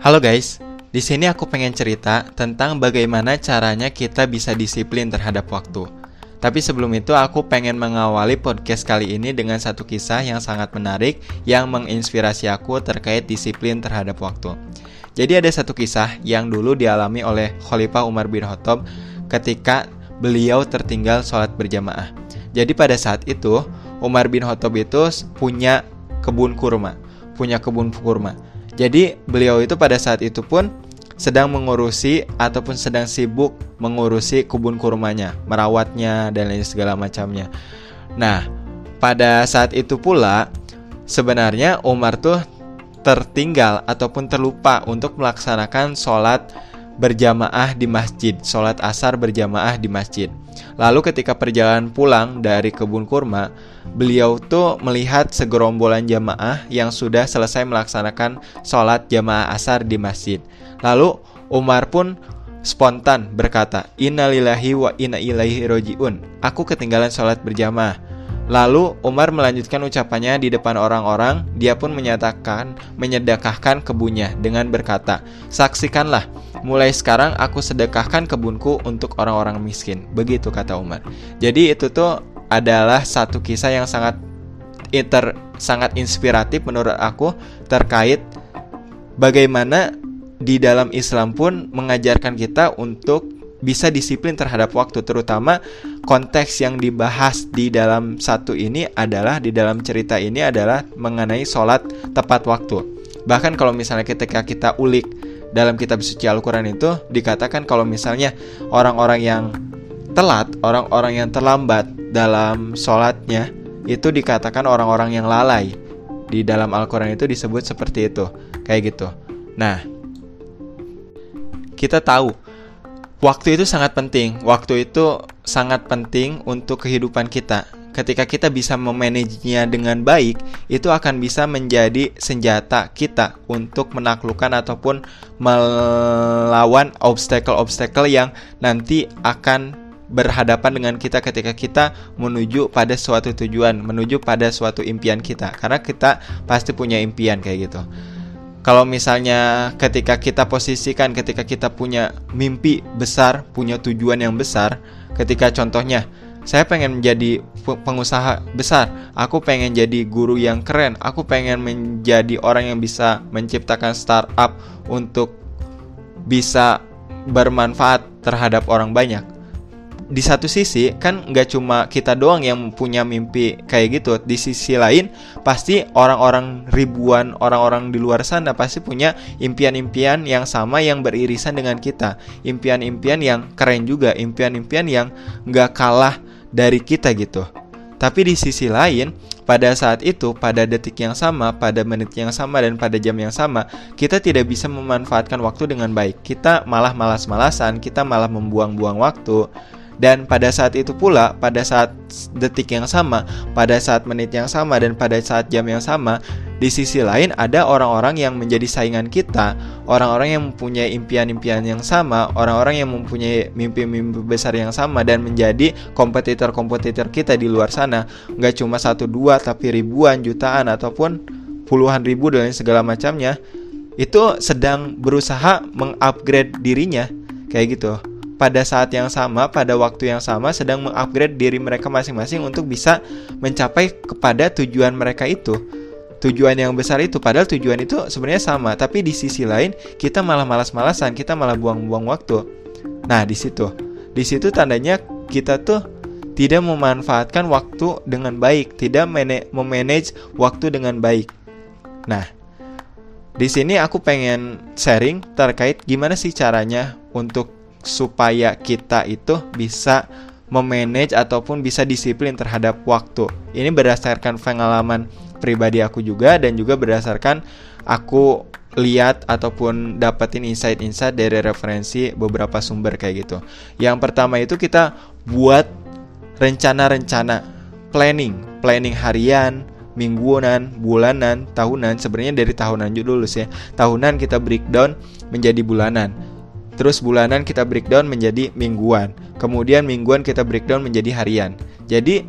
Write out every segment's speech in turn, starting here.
Halo guys, di sini aku pengen cerita tentang bagaimana caranya kita bisa disiplin terhadap waktu. Tapi sebelum itu aku pengen mengawali podcast kali ini dengan satu kisah yang sangat menarik yang menginspirasi aku terkait disiplin terhadap waktu. Jadi ada satu kisah yang dulu dialami oleh Khalifah Umar bin Khattab ketika beliau tertinggal sholat berjamaah. Jadi pada saat itu Umar bin Khattab itu punya kebun kurma, punya kebun kurma. Jadi beliau itu pada saat itu pun sedang mengurusi ataupun sedang sibuk mengurusi kebun kurmanya, merawatnya dan lain segala macamnya. Nah, pada saat itu pula sebenarnya Umar tuh tertinggal ataupun terlupa untuk melaksanakan sholat berjamaah di masjid, sholat asar berjamaah di masjid. Lalu ketika perjalanan pulang dari kebun kurma, beliau tuh melihat segerombolan jamaah yang sudah selesai melaksanakan sholat jamaah asar di masjid. Lalu Umar pun spontan berkata, Innalillahi wa inna ilaihi rojiun. Aku ketinggalan sholat berjamaah. Lalu Umar melanjutkan ucapannya di depan orang-orang. Dia pun menyatakan menyedekahkan kebunnya dengan berkata, Saksikanlah, mulai sekarang aku sedekahkan kebunku untuk orang-orang miskin. Begitu kata Umar. Jadi itu tuh adalah satu kisah yang sangat inter sangat inspiratif menurut aku terkait bagaimana di dalam Islam pun mengajarkan kita untuk bisa disiplin terhadap waktu terutama konteks yang dibahas di dalam satu ini adalah di dalam cerita ini adalah mengenai sholat tepat waktu bahkan kalau misalnya ketika kita ulik dalam kitab suci Al-Quran itu dikatakan kalau misalnya orang-orang yang telat, orang-orang yang terlambat dalam sholatnya itu dikatakan orang-orang yang lalai. Di dalam Al-Quran itu disebut seperti itu, kayak gitu. Nah, kita tahu waktu itu sangat penting. Waktu itu sangat penting untuk kehidupan kita ketika kita bisa memanajenya dengan baik, itu akan bisa menjadi senjata kita untuk menaklukkan ataupun melawan obstacle-obstacle yang nanti akan berhadapan dengan kita ketika kita menuju pada suatu tujuan, menuju pada suatu impian kita. Karena kita pasti punya impian kayak gitu. Kalau misalnya ketika kita posisikan ketika kita punya mimpi besar, punya tujuan yang besar, ketika contohnya saya pengen menjadi pengusaha besar. Aku pengen jadi guru yang keren. Aku pengen menjadi orang yang bisa menciptakan startup untuk bisa bermanfaat terhadap orang banyak. Di satu sisi kan nggak cuma kita doang yang punya mimpi kayak gitu. Di sisi lain pasti orang-orang ribuan orang-orang di luar sana pasti punya impian-impian yang sama yang beririsan dengan kita. Impian-impian yang keren juga, impian-impian yang nggak kalah dari kita gitu. Tapi di sisi lain, pada saat itu, pada detik yang sama, pada menit yang sama, dan pada jam yang sama, kita tidak bisa memanfaatkan waktu dengan baik. Kita malah malas-malasan, kita malah membuang-buang waktu. Dan pada saat itu pula, pada saat detik yang sama, pada saat menit yang sama, dan pada saat jam yang sama, di sisi lain ada orang-orang yang menjadi saingan kita, orang-orang yang mempunyai impian-impian yang sama, orang-orang yang mempunyai mimpi-mimpi besar yang sama dan menjadi kompetitor-kompetitor kita di luar sana. Nggak cuma satu dua tapi ribuan, jutaan ataupun puluhan ribu dan segala macamnya. Itu sedang berusaha mengupgrade dirinya kayak gitu pada saat yang sama, pada waktu yang sama sedang mengupgrade diri mereka masing-masing untuk bisa mencapai kepada tujuan mereka itu. Tujuan yang besar itu padahal tujuan itu sebenarnya sama tapi di sisi lain kita malah malas-malasan kita malah buang-buang waktu. Nah di situ. Di situ tandanya kita tuh tidak memanfaatkan waktu dengan baik tidak memanage waktu dengan baik. Nah di sini aku pengen sharing terkait gimana sih caranya untuk supaya kita itu bisa memanage ataupun bisa disiplin terhadap waktu. Ini berdasarkan pengalaman pribadi aku juga dan juga berdasarkan aku lihat ataupun dapetin insight-insight dari referensi beberapa sumber kayak gitu. Yang pertama itu kita buat rencana-rencana planning, planning harian, mingguan, bulanan, tahunan. Sebenarnya dari tahunan dulu sih. Tahunan kita breakdown menjadi bulanan. Terus bulanan kita breakdown menjadi mingguan. Kemudian mingguan kita breakdown menjadi harian. Jadi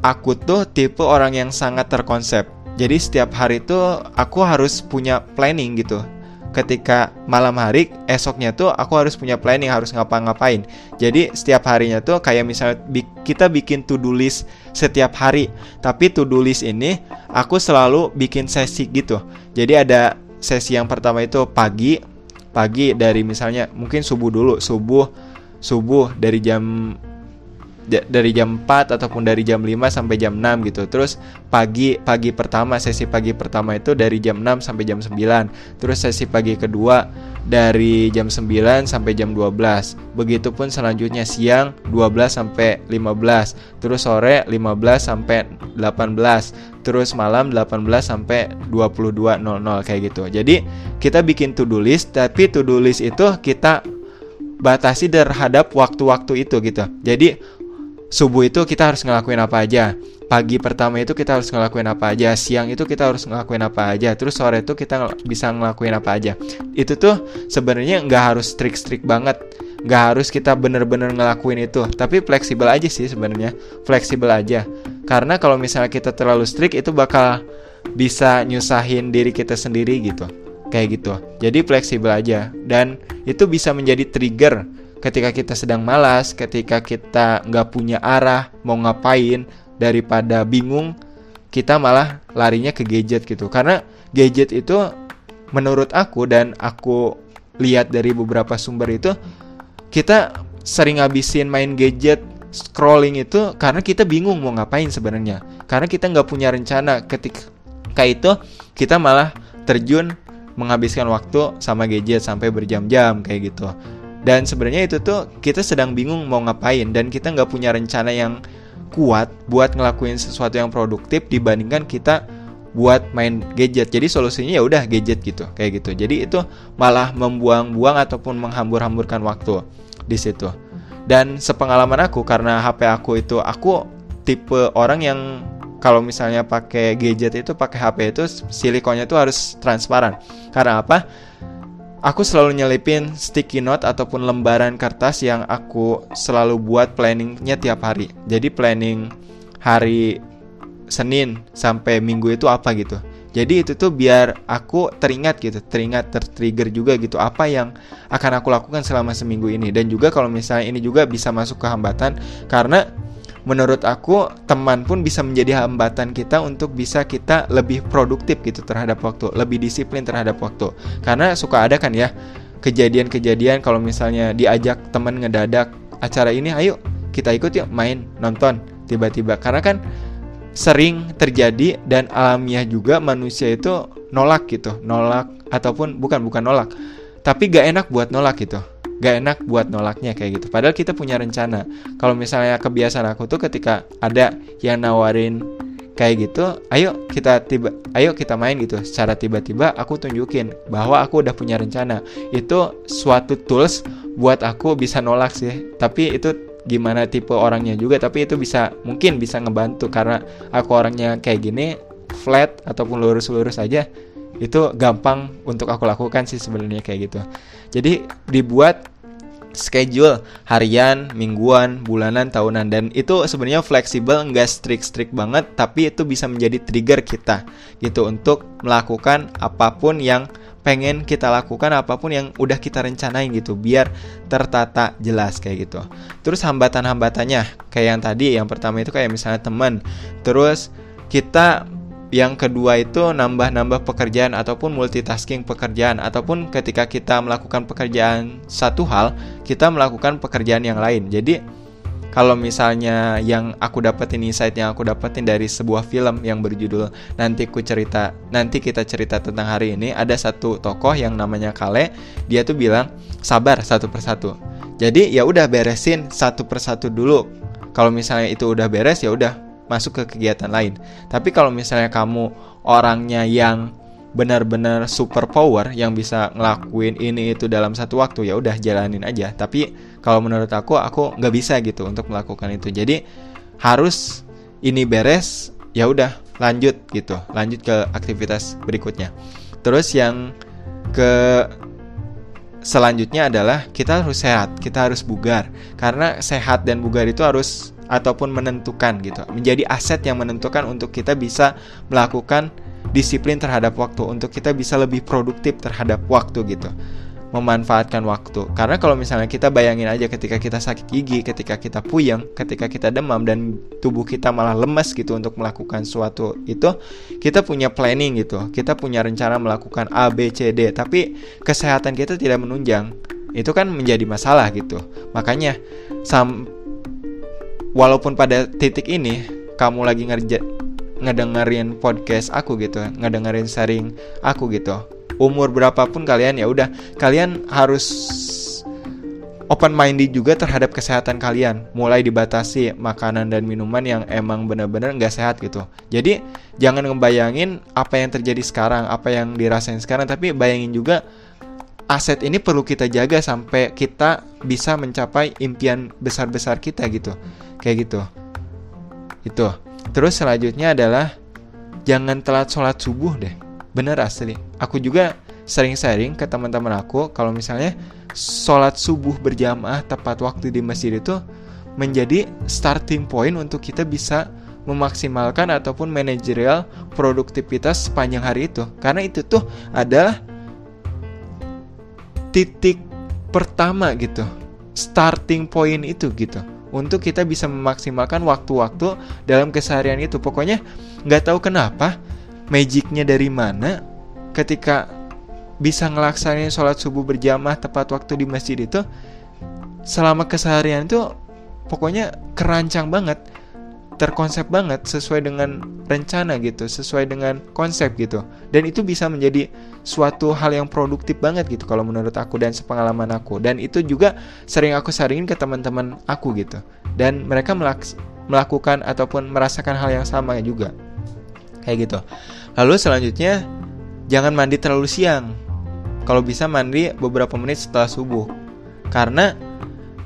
aku tuh tipe orang yang sangat terkonsep. Jadi setiap hari tuh aku harus punya planning gitu. ketika malam hari esoknya tuh aku harus punya planning harus ngapa-ngapain jadi setiap harinya tuh kayak misalnya kita bikin to do list setiap hari tapi to do list ini aku selalu bikin sesi gitu jadi ada sesi yang pertama itu pagi pagi dari misalnya mungkin subuh dulu subuh subuh dari jam dari jam 4 ataupun dari jam 5 sampai jam 6 gitu. Terus pagi pagi pertama sesi pagi pertama itu dari jam 6 sampai jam 9. Terus sesi pagi kedua dari jam 9 sampai jam 12. Begitupun selanjutnya siang 12 sampai 15. Terus sore 15 sampai 18. Terus malam 18 sampai 22.00 kayak gitu. Jadi kita bikin to-do list tapi to-do list itu kita batasi terhadap waktu-waktu itu gitu. Jadi subuh itu kita harus ngelakuin apa aja. Pagi pertama itu kita harus ngelakuin apa aja. Siang itu kita harus ngelakuin apa aja. Terus sore itu kita ng bisa ngelakuin apa aja. Itu tuh sebenarnya nggak harus strict-strict banget. Nggak harus kita bener-bener ngelakuin itu. Tapi fleksibel aja sih sebenarnya. Fleksibel aja. Karena kalau misalnya kita terlalu strict itu bakal bisa nyusahin diri kita sendiri gitu. Kayak gitu. Jadi fleksibel aja. Dan itu bisa menjadi trigger ketika kita sedang malas, ketika kita nggak punya arah mau ngapain daripada bingung, kita malah larinya ke gadget gitu. Karena gadget itu menurut aku dan aku lihat dari beberapa sumber itu kita sering ngabisin main gadget scrolling itu karena kita bingung mau ngapain sebenarnya. Karena kita nggak punya rencana. Ketika itu kita malah terjun menghabiskan waktu sama gadget sampai berjam-jam kayak gitu dan sebenarnya itu tuh kita sedang bingung mau ngapain dan kita nggak punya rencana yang kuat buat ngelakuin sesuatu yang produktif dibandingkan kita buat main gadget. Jadi solusinya ya udah gadget gitu, kayak gitu. Jadi itu malah membuang-buang ataupun menghambur-hamburkan waktu di situ. Dan sepengalaman aku karena HP aku itu aku tipe orang yang kalau misalnya pakai gadget itu pakai HP itu silikonnya itu harus transparan. Karena apa? Aku selalu nyelipin sticky note ataupun lembaran kertas yang aku selalu buat planningnya tiap hari. Jadi planning hari Senin sampai Minggu itu apa gitu. Jadi itu tuh biar aku teringat gitu, teringat tertrigger juga gitu apa yang akan aku lakukan selama seminggu ini. Dan juga kalau misalnya ini juga bisa masuk ke hambatan karena menurut aku teman pun bisa menjadi hambatan kita untuk bisa kita lebih produktif gitu terhadap waktu, lebih disiplin terhadap waktu. Karena suka ada kan ya kejadian-kejadian kalau misalnya diajak teman ngedadak acara ini, ayo kita ikut yuk main nonton tiba-tiba karena kan sering terjadi dan alamiah juga manusia itu nolak gitu, nolak ataupun bukan bukan nolak, tapi gak enak buat nolak gitu gak enak buat nolaknya kayak gitu. Padahal kita punya rencana. Kalau misalnya kebiasaan aku tuh ketika ada yang nawarin kayak gitu, ayo kita tiba, ayo kita main gitu. Secara tiba-tiba aku tunjukin bahwa aku udah punya rencana. Itu suatu tools buat aku bisa nolak sih. Tapi itu gimana tipe orangnya juga. Tapi itu bisa mungkin bisa ngebantu karena aku orangnya kayak gini flat ataupun lurus-lurus aja itu gampang untuk aku lakukan sih sebenarnya kayak gitu jadi dibuat schedule harian, mingguan, bulanan, tahunan dan itu sebenarnya fleksibel, nggak strict-strict banget, tapi itu bisa menjadi trigger kita gitu untuk melakukan apa pun yang pengen kita lakukan apa pun yang udah kita rencanain gitu biar tertata jelas kayak gitu. Terus hambatan-hambatannya kayak yang tadi yang pertama itu kayak misalnya teman. Terus kita yang kedua itu nambah-nambah pekerjaan ataupun multitasking pekerjaan ataupun ketika kita melakukan pekerjaan satu hal, kita melakukan pekerjaan yang lain. Jadi kalau misalnya yang aku dapetin insight yang aku dapetin dari sebuah film yang berjudul nanti ku cerita nanti kita cerita tentang hari ini ada satu tokoh yang namanya Kale dia tuh bilang sabar satu persatu. Jadi ya udah beresin satu persatu dulu. Kalau misalnya itu udah beres ya udah masuk ke kegiatan lain. Tapi kalau misalnya kamu orangnya yang benar-benar super power yang bisa ngelakuin ini itu dalam satu waktu ya udah jalanin aja. Tapi kalau menurut aku aku nggak bisa gitu untuk melakukan itu. Jadi harus ini beres ya udah lanjut gitu, lanjut ke aktivitas berikutnya. Terus yang ke selanjutnya adalah kita harus sehat, kita harus bugar. Karena sehat dan bugar itu harus ataupun menentukan gitu menjadi aset yang menentukan untuk kita bisa melakukan disiplin terhadap waktu untuk kita bisa lebih produktif terhadap waktu gitu memanfaatkan waktu. Karena kalau misalnya kita bayangin aja ketika kita sakit gigi, ketika kita puyeng, ketika kita demam dan tubuh kita malah lemas gitu untuk melakukan suatu itu, kita punya planning gitu. Kita punya rencana melakukan A, B, C, D, tapi kesehatan kita tidak menunjang. Itu kan menjadi masalah gitu. Makanya sam walaupun pada titik ini kamu lagi ngerja ngedengerin podcast aku gitu, ngedengerin sharing aku gitu. Umur berapapun kalian ya udah kalian harus open minded juga terhadap kesehatan kalian. Mulai dibatasi makanan dan minuman yang emang bener-bener nggak sehat gitu. Jadi jangan ngebayangin apa yang terjadi sekarang apa yang dirasain sekarang tapi bayangin juga aset ini perlu kita jaga sampai kita bisa mencapai impian besar-besar kita gitu kayak gitu. Itu terus selanjutnya adalah jangan telat sholat subuh deh. Bener asli. Aku juga sering sharing ke teman-teman aku kalau misalnya sholat subuh berjamaah tepat waktu di masjid itu menjadi starting point untuk kita bisa memaksimalkan ataupun manajerial produktivitas sepanjang hari itu. Karena itu tuh adalah titik pertama gitu. Starting point itu gitu untuk kita bisa memaksimalkan waktu-waktu dalam keseharian itu. Pokoknya nggak tahu kenapa magicnya dari mana ketika bisa ngelaksanain sholat subuh berjamaah tepat waktu di masjid itu selama keseharian itu pokoknya kerancang banget terkonsep banget sesuai dengan rencana gitu sesuai dengan konsep gitu. Dan itu bisa menjadi suatu hal yang produktif banget gitu kalau menurut aku dan sepengalaman aku. Dan itu juga sering aku saringin ke teman-teman aku gitu. Dan mereka melakukan ataupun merasakan hal yang sama juga. Kayak gitu. Lalu selanjutnya jangan mandi terlalu siang. Kalau bisa mandi beberapa menit setelah subuh. Karena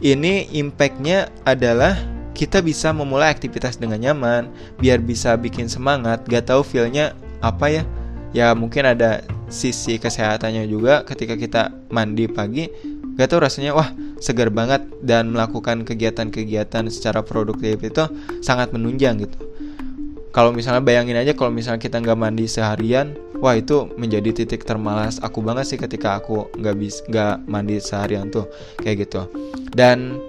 ini impactnya adalah kita bisa memulai aktivitas dengan nyaman biar bisa bikin semangat gak tahu feelnya apa ya. Ya mungkin ada sisi kesehatannya juga ketika kita mandi pagi gak tahu rasanya wah segar banget dan melakukan kegiatan-kegiatan secara produktif itu sangat menunjang gitu. Kalau misalnya bayangin aja kalau misalnya kita nggak mandi seharian wah itu menjadi titik termalas aku banget sih ketika aku nggak bis nggak mandi seharian tuh kayak gitu. Dan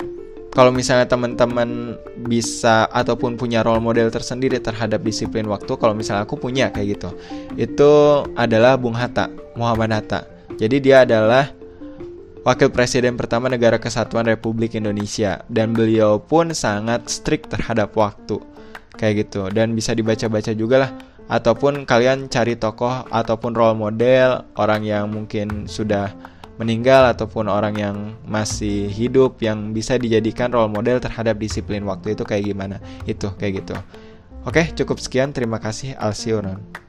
kalau misalnya teman-teman bisa ataupun punya role model tersendiri terhadap disiplin waktu kalau misalnya aku punya kayak gitu. Itu adalah Bung Hatta Muhammad Hatta. Jadi dia adalah Wakil Presiden pertama Negara Kesatuan Republik Indonesia. Dan beliau pun sangat strict terhadap waktu kayak gitu. Dan bisa dibaca-baca juga lah. Ataupun kalian cari tokoh ataupun role model orang yang mungkin sudah meninggal ataupun orang yang masih hidup yang bisa dijadikan role model terhadap disiplin waktu itu kayak gimana? Itu kayak gitu. Oke cukup sekian. Terima kasih. Alsionon